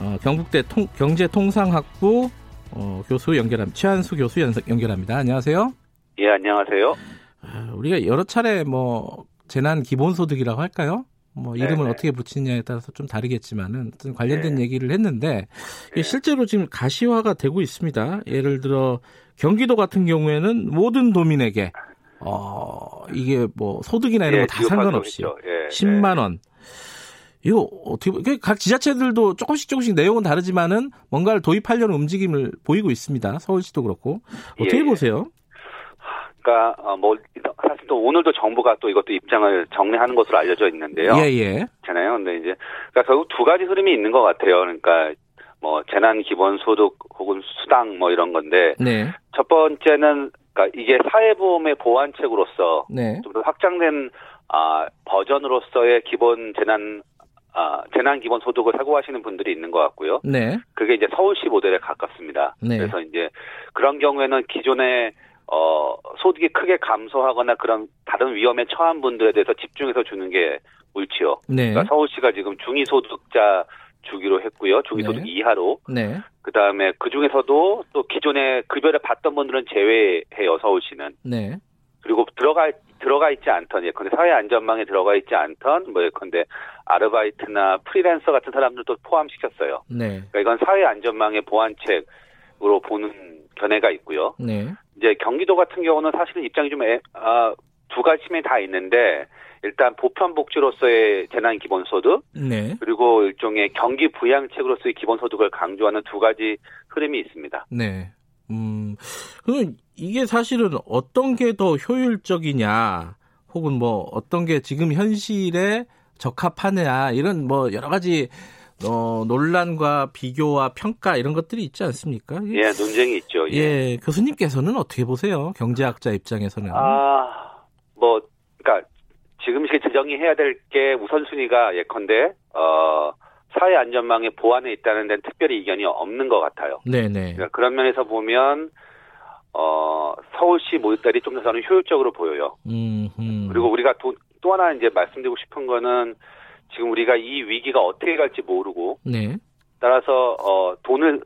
어, 경북대 통, 경제통상학부 어, 교수 연결합니다. 최한수 교수 연석, 연결합니다. 안녕하세요. 예, 안녕하세요. 아, 우리가 여러 차례 뭐 재난 기본소득이라고 할까요? 뭐 이름을 네네. 어떻게 붙이냐에 따라서 좀 다르겠지만은 관련된 네. 얘기를 했는데 네. 실제로 지금 가시화가 되고 있습니다. 예를 들어 경기도 같은 경우에는 모든 도민에게 어 이게 뭐 소득이나 이런 네, 거다 상관없이 예, 10만 원. 이거 어떻게 각 지자체들도 조금씩 조금씩 내용은 다르지만은 뭔가를 도입하려는 움직임을 보이고 있습니다. 서울시도 그렇고 어떻게 예. 보세요? 그러니까 어, 뭐 사실 또 오늘도 정부가 또 이것도 입장을 정리하는 것으로 알려져 있는데요. 예, 예. 잖아요. 근데 이제 그러니까 결국 두 가지 흐름이 있는 것 같아요. 그러니까 뭐 재난 기본 소득 혹은 수당 뭐 이런 건데 네. 첫 번째는 그러니까 이게 사회보험의 보완책으로서 네. 좀더 확장된 아, 버전으로서의 기본 재난 아, 재난 기본 소득을 사고하시는 분들이 있는 것 같고요. 네. 그게 이제 서울시 모델에 가깝습니다. 네. 그래서 이제 그런 경우에는 기존에 어, 소득이 크게 감소하거나 그런 다른 위험에 처한 분들에 대해서 집중해서 주는 게 옳지요. 네. 그러니까 서울시가 지금 중위소득자 주기로 했고요. 중위소득 네. 이하로. 네. 그 다음에 그 중에서도 또 기존에 급여를 받던 분들은 제외해요. 서울시는. 네. 그리고 들어가 들어가 있지 않던 예컨대 사회 안전망에 들어가 있지 않던 뭐 예컨대 아르바이트나 프리랜서 같은 사람들도 포함시켰어요. 네. 그러니까 이건 사회 안전망의 보완책으로 보는 견해가 있고요. 네. 이제 경기도 같은 경우는 사실은 입장이 좀 애, 아, 두 가지 측면이 다 있는데 일단 보편복지로서의 재난 기본소득 네. 그리고 일종의 경기 부양책으로서의 기본소득을 강조하는 두 가지 흐름이 있습니다. 네. 음, 그럼 이게 사실은 어떤 게 더 효율적이냐, 혹은 뭐 어떤 게 지금 현실에 적합하냐 이런 뭐 여러 가지 어, 논란과 비교와 평가 이런 것들이 있지 않습니까? 예, 논쟁이 있죠. 예. 예, 교수님께서는 어떻게 보세요? 경제학자 입장에서는. 아, 뭐, 그러니까 지금 시기 지정이 해야 될 게 우선순위가 예컨대 어 사회 안전망의 보완에 있다는 데는 특별히 이견이 없는 것 같아요. 네네. 그러니까 그런 면에서 보면 어 서울시 모듈이 좀 더 저는 효율적으로 보여요. 음흠. 그리고 우리가 도, 또 하나 이제 말씀드리고 싶은 거는 지금 우리가 이 위기가 어떻게 갈지 모르고 네. 따라서 어 돈을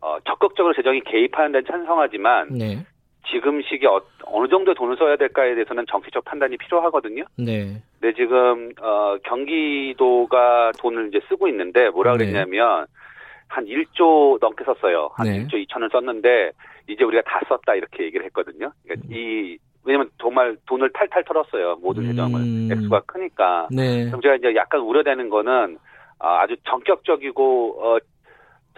어 적극적으로 재정이 개입하는 데는 찬성하지만 네. 지금 시기에 어, 느 정도 돈을 써야 될까에 대해서는 정치적 판단이 필요하거든요. 네. 근데 지금 어 경기도가 돈을 이제 쓰고 있는데 뭐라 네. 그랬냐면 네. 한 1조 넘게 썼어요. 한 네. 1조 2천을 썼는데 이제 우리가 다 썼다 이렇게 얘기를 했거든요. 그러니까 음. 이 왜냐면 정말 돈을 탈탈 털었어요. 모든 재정을. 음. 액수가 크니까. 네. 그럼 제가 이제 약간 우려되는 거는 아, 아주 전격적이고 어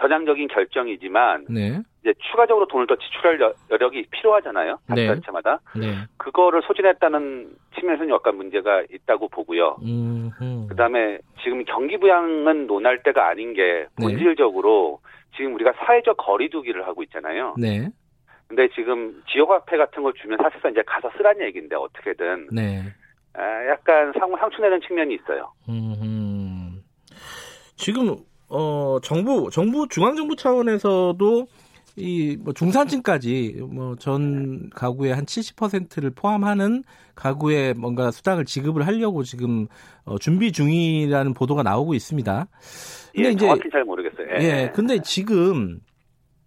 전향적인 결정이지만 네. 이제 추가적으로 돈을 더 지출할 여력이 필요하잖아요. 네. 단체마다 네. 그거를 소진했다는 측면에서는 약간 문제가 있다고 보고요. 음흠. 그다음에 지금 경기 부양은 논할 때가 아닌 게 네. 본질적으로 지금 우리가 사회적 거리두기를 하고 있잖아요. 네. 근데 지금 지역화폐 같은 걸 주면 사실상 이제 가서 쓰라는 얘기인데 어떻게든 네. 아, 약간 상, 상충되는 측면이 있어요. 음흠. 지금 어 정부 정부 중앙 정부 차원에서도 이 뭐 중산층까지 뭐 전 가구의 한 70%를 포함하는 가구에 뭔가 수당을 지급을 하려고 지금 어, 준비 중이라는 보도가 나오고 있습니다. 근데 예, 이제 정확히 잘 모르겠어요. 예. 예, 근데 지금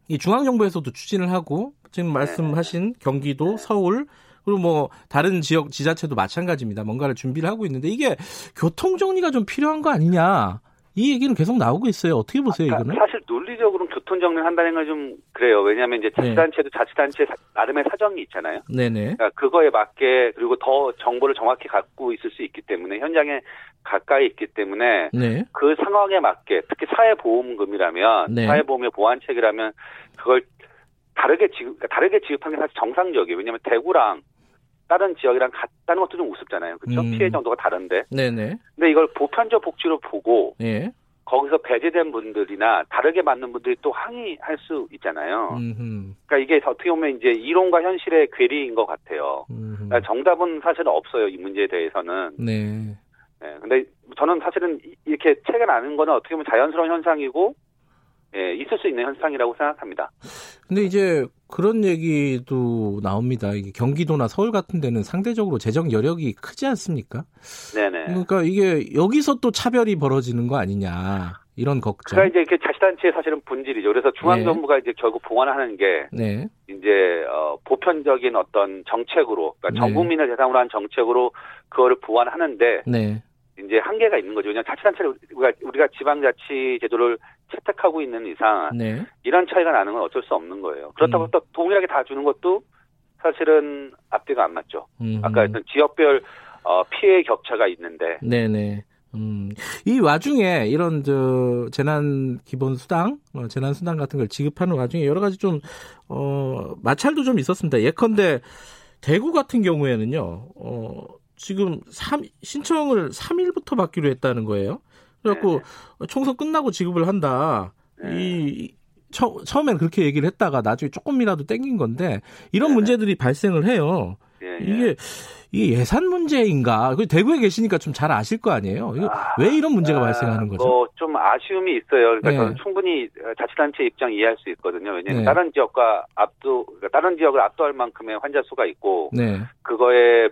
이 중앙 정부에서도 추진을 하고 지금 말씀하신 네. 경기도, 서울 그리고 뭐 다른 지역 지자체도 마찬가지입니다. 뭔가를 준비를 하고 있는데 이게 교통 정리가 좀 필요한 거 아니냐? 이 얘기는 계속 나오고 있어요. 어떻게 보세요, 아, 이거는? 사실 논리적으로는 교통 정리를 한다는 건 좀 그래요. 왜냐하면 이제 자치단체도 네. 자치단체 나름의 사정이 있잖아요. 네네. 그러니까 그거에 맞게 그리고 더 정보를 정확히 갖고 있을 수 있기 때문에 현장에 가까이 있기 때문에 네. 그 상황에 맞게 특히 사회보험금이라면 네. 사회보험의 보완책이라면 그걸 다르게 지급 그러니까 다르게 지급하는 게 사실 정상적이에요. 왜냐하면 대구랑 다른 지역이랑 같다는 것도 좀 우습잖아요. 그렇죠? 음. 피해 정도가 다른데. 네네. 근데 이걸 보편적 복지로 보고 예. 거기서 배제된 분들이나 다르게 맞는 분들이 또 항의할 수 있잖아요. 음흠. 그러니까 이게 어떻게 보면 이제 이론과 현실의 괴리인 것 같아요. 그러니까 정답은 사실은 없어요. 이 문제에 대해서는. 네. 네. 근데 저는 사실은 이렇게 차이가 나는 거는 어떻게 보면 자연스러운 현상이고 예, 있을 수 있는 현상이라고 생각합니다. 근데 이제 그런 얘기도 나옵니다. 경기도나 서울 같은 데는 상대적으로 재정 여력이 크지 않습니까? 네네. 그러니까 이게 여기서 또 차별이 벌어지는 거 아니냐. 이런 걱정. 그러니까 이제 자치단체의 사실은 본질이죠. 그래서 중앙정부가 네. 이제 결국 봉안하는 게 네. 이제 어, 보편적인 어떤 정책으로, 그러니까 네. 전 국민을 대상으로 한 정책으로 그거를 보완하는데 네. 이제 한계가 있는 거죠. 그냥 자치단체를 우리가, 우리가 지방자치 제도를 채택하고 있는 이상 네. 이런 차이가 나는 건 어쩔 수 없는 거예요. 그렇다고 음. 또 동일하게 다 주는 것도 사실은 앞뒤가 안 맞죠. 음. 아까 했던 지역별 어, 피해 격차가 있는데. 네네. 음, 이 와중에 이런 저 재난 기본 수당, 어, 재난 수당 같은 걸 지급하는 와중에 여러 가지 좀 어, 마찰도 좀 있었습니다. 예컨대 대구 같은 경우에는요. 어, 지금 3, 신청을 3일부터 받기로 했다는 거예요. 그래갖고 네. 총선 끝나고 지급을 한다. 네. 이 처, 처음엔 그렇게 얘기를 했다가 나중에 조금이라도 땡긴 건데 이런 네. 문제들이 발생을 해요. 예, 예. 이게 이게 예산 문제인가? 그 대구에 계시니까 좀 잘 아실 거 아니에요. 아, 왜 이런 문제가 아, 발생하는 거죠? 뭐좀 아쉬움이 있어요. 그러니까 네. 저는 충분히 자치단체 입장 이해할 수 있거든요. 왜냐하면 네. 다른 지역과 압도, 그러니까 다른 지역을 압도할 만큼의 환자 수가 있고 네. 그거에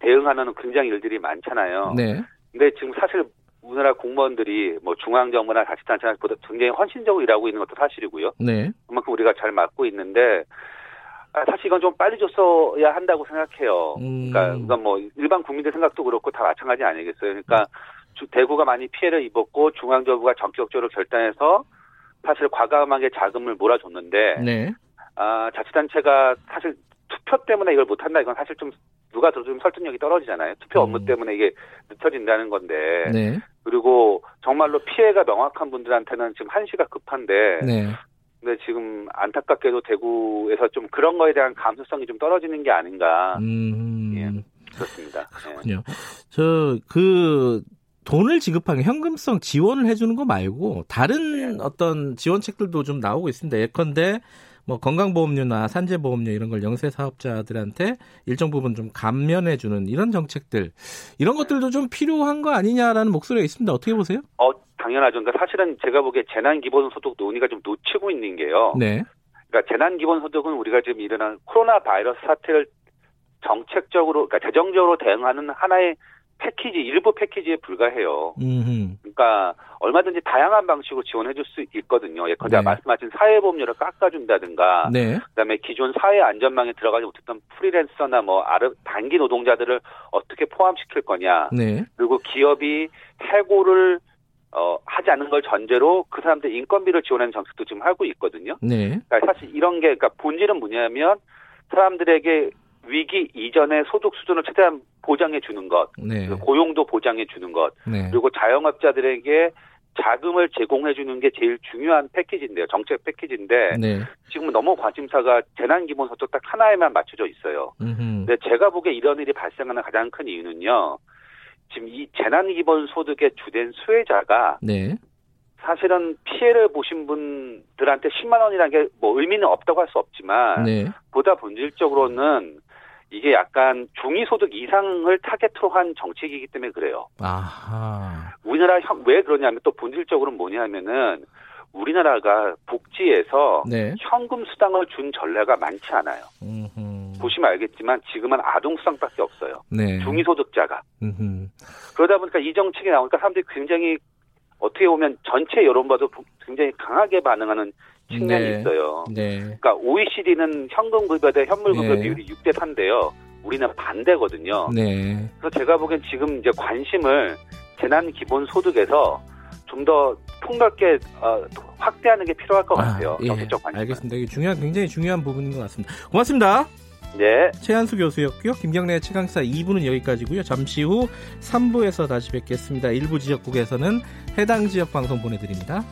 대응하는 굉장히 일들이 많잖아요. 네. 근데 지금 사실 우리나라 공무원들이 뭐 중앙정부나 자치단체보다 굉장히 헌신적으로 일하고 있는 것도 사실이고요. 네. 그만큼 우리가 잘 맡고 있는데 아, 사실 이건 좀 빨리 줬어야 한다고 생각해요. 음. 그러니까 이건 뭐 일반 국민들 생각도 그렇고 다 마찬가지 아니겠어요. 그러니까 주, 대구가 많이 피해를 입었고 중앙정부가 전격적으로 결단해서 사실 과감하게 자금을 몰아줬는데 네. 아, 자치단체가 사실 투표 때문에 이걸 못한다 이건 사실 좀 누가 들어도 좀 설득력이 떨어지잖아요. 투표 업무 음. 때문에 이게 늦춰진다는 건데. 네. 그리고 정말로 피해가 명확한 분들한테는 지금 한시가 급한데. 네. 근데 지금 안타깝게도 대구에서 좀 그런 거에 대한 감수성이 좀 떨어지는 게 아닌가. 음. 예. 그렇습니다. 그렇군요. 네. 저그 돈을 지급하는 현금성 지원을 해주는 거 말고 다른 네. 어떤 지원책들도 좀 나오고 있습니다. 예컨대 뭐 건강보험료나 산재보험료 이런 걸 영세 사업자들한테 일정 부분 좀 감면해 주는 이런 정책들 이런 것들도 좀 필요한 거 아니냐라는 목소리가 있습니다. 어떻게 보세요? 어 당연하죠. 그러니까 사실은 제가 보기에 재난기본소득 논의가 좀 놓치고 있는 게요. 네. 그러니까 재난기본소득은 우리가 지금 일어난 코로나 바이러스 사태를 정책적으로 그러니까 재정적으로 대응하는 하나의 패키지 일부 패키지에 불과해요. 음흠. 그러니까 얼마든지 다양한 방식으로 지원해 줄 수 있거든요. 예컨대 네. 말씀하신 사회보험료를 깎아준다든가, 네. 그다음에 기존 사회 안전망에 들어가지 못했던 프리랜서나 뭐 아르 단기 노동자들을 어떻게 포함시킬 거냐, 네. 그리고 기업이 해고를 어, 하지 않는 걸 전제로 그 사람들 인건비를 지원하는 정책도 지금 하고 있거든요. 네. 그러니까 사실 이런 게, 그러니까 본질은 뭐냐면 사람들에게 위기 이전의 소득 수준을 최대한 보장해 주는 것, 네. 고용도 보장해 주는 것, 네. 그리고 자영업자들에게 자금을 제공해 주는 게 제일 중요한 패키지인데요. 정책 패키지인데 네. 지금은 너무 관심사가 재난 기본 소득 딱 하나에만 맞춰져 있어요. 음흠. 근데 제가 보기에 이런 일이 발생하는 가장 큰 이유는요. 지금 이 재난 기본 소득의 주된 수혜자가 네. 사실은 피해를 보신 분들한테 10만 원이라는 게 뭐 의미는 없다고 할 수 없지만 네. 보다 본질적으로는 이게 약간 중위소득 이상을 타겟으로 한 정책이기 때문에 그래요. 아하. 우리나라 형, 왜 그러냐면 또 본질적으로 뭐냐면은 우리나라가 복지에서 네. 현금 수당을 준 전례가 많지 않아요. 음흠. 보시면 알겠지만 지금은 아동 수당밖에 없어요. 네. 중위소득자가. 음흠. 그러다 보니까 이 정책이 나오니까 사람들이 굉장히 어떻게 보면 전체 여론봐도 굉장히 강하게 반응하는 측면이 네. 있어요. 네. 그러니까 OECD는 현금 급여 대 현물 급여 네. 비율이 6대 3인데요. 우리는 반대거든요. 네. 그래서 제가 보기엔 지금 이제 관심을 재난 기본 소득에서 좀 더 폭넓게 어, 확대하는 게 필요할 것 아, 같아요. 아, 예. 정책 관심. 알겠습니다. 이게 중요한 굉장히 중요한 부분인 것 같습니다. 고맙습니다. 네. 최한수 교수였고요. 김경래 최강사 2부는 여기까지고요. 잠시 후 3부에서 다시 뵙겠습니다. 일부 지역국에서는 해당 지역 방송 보내드립니다.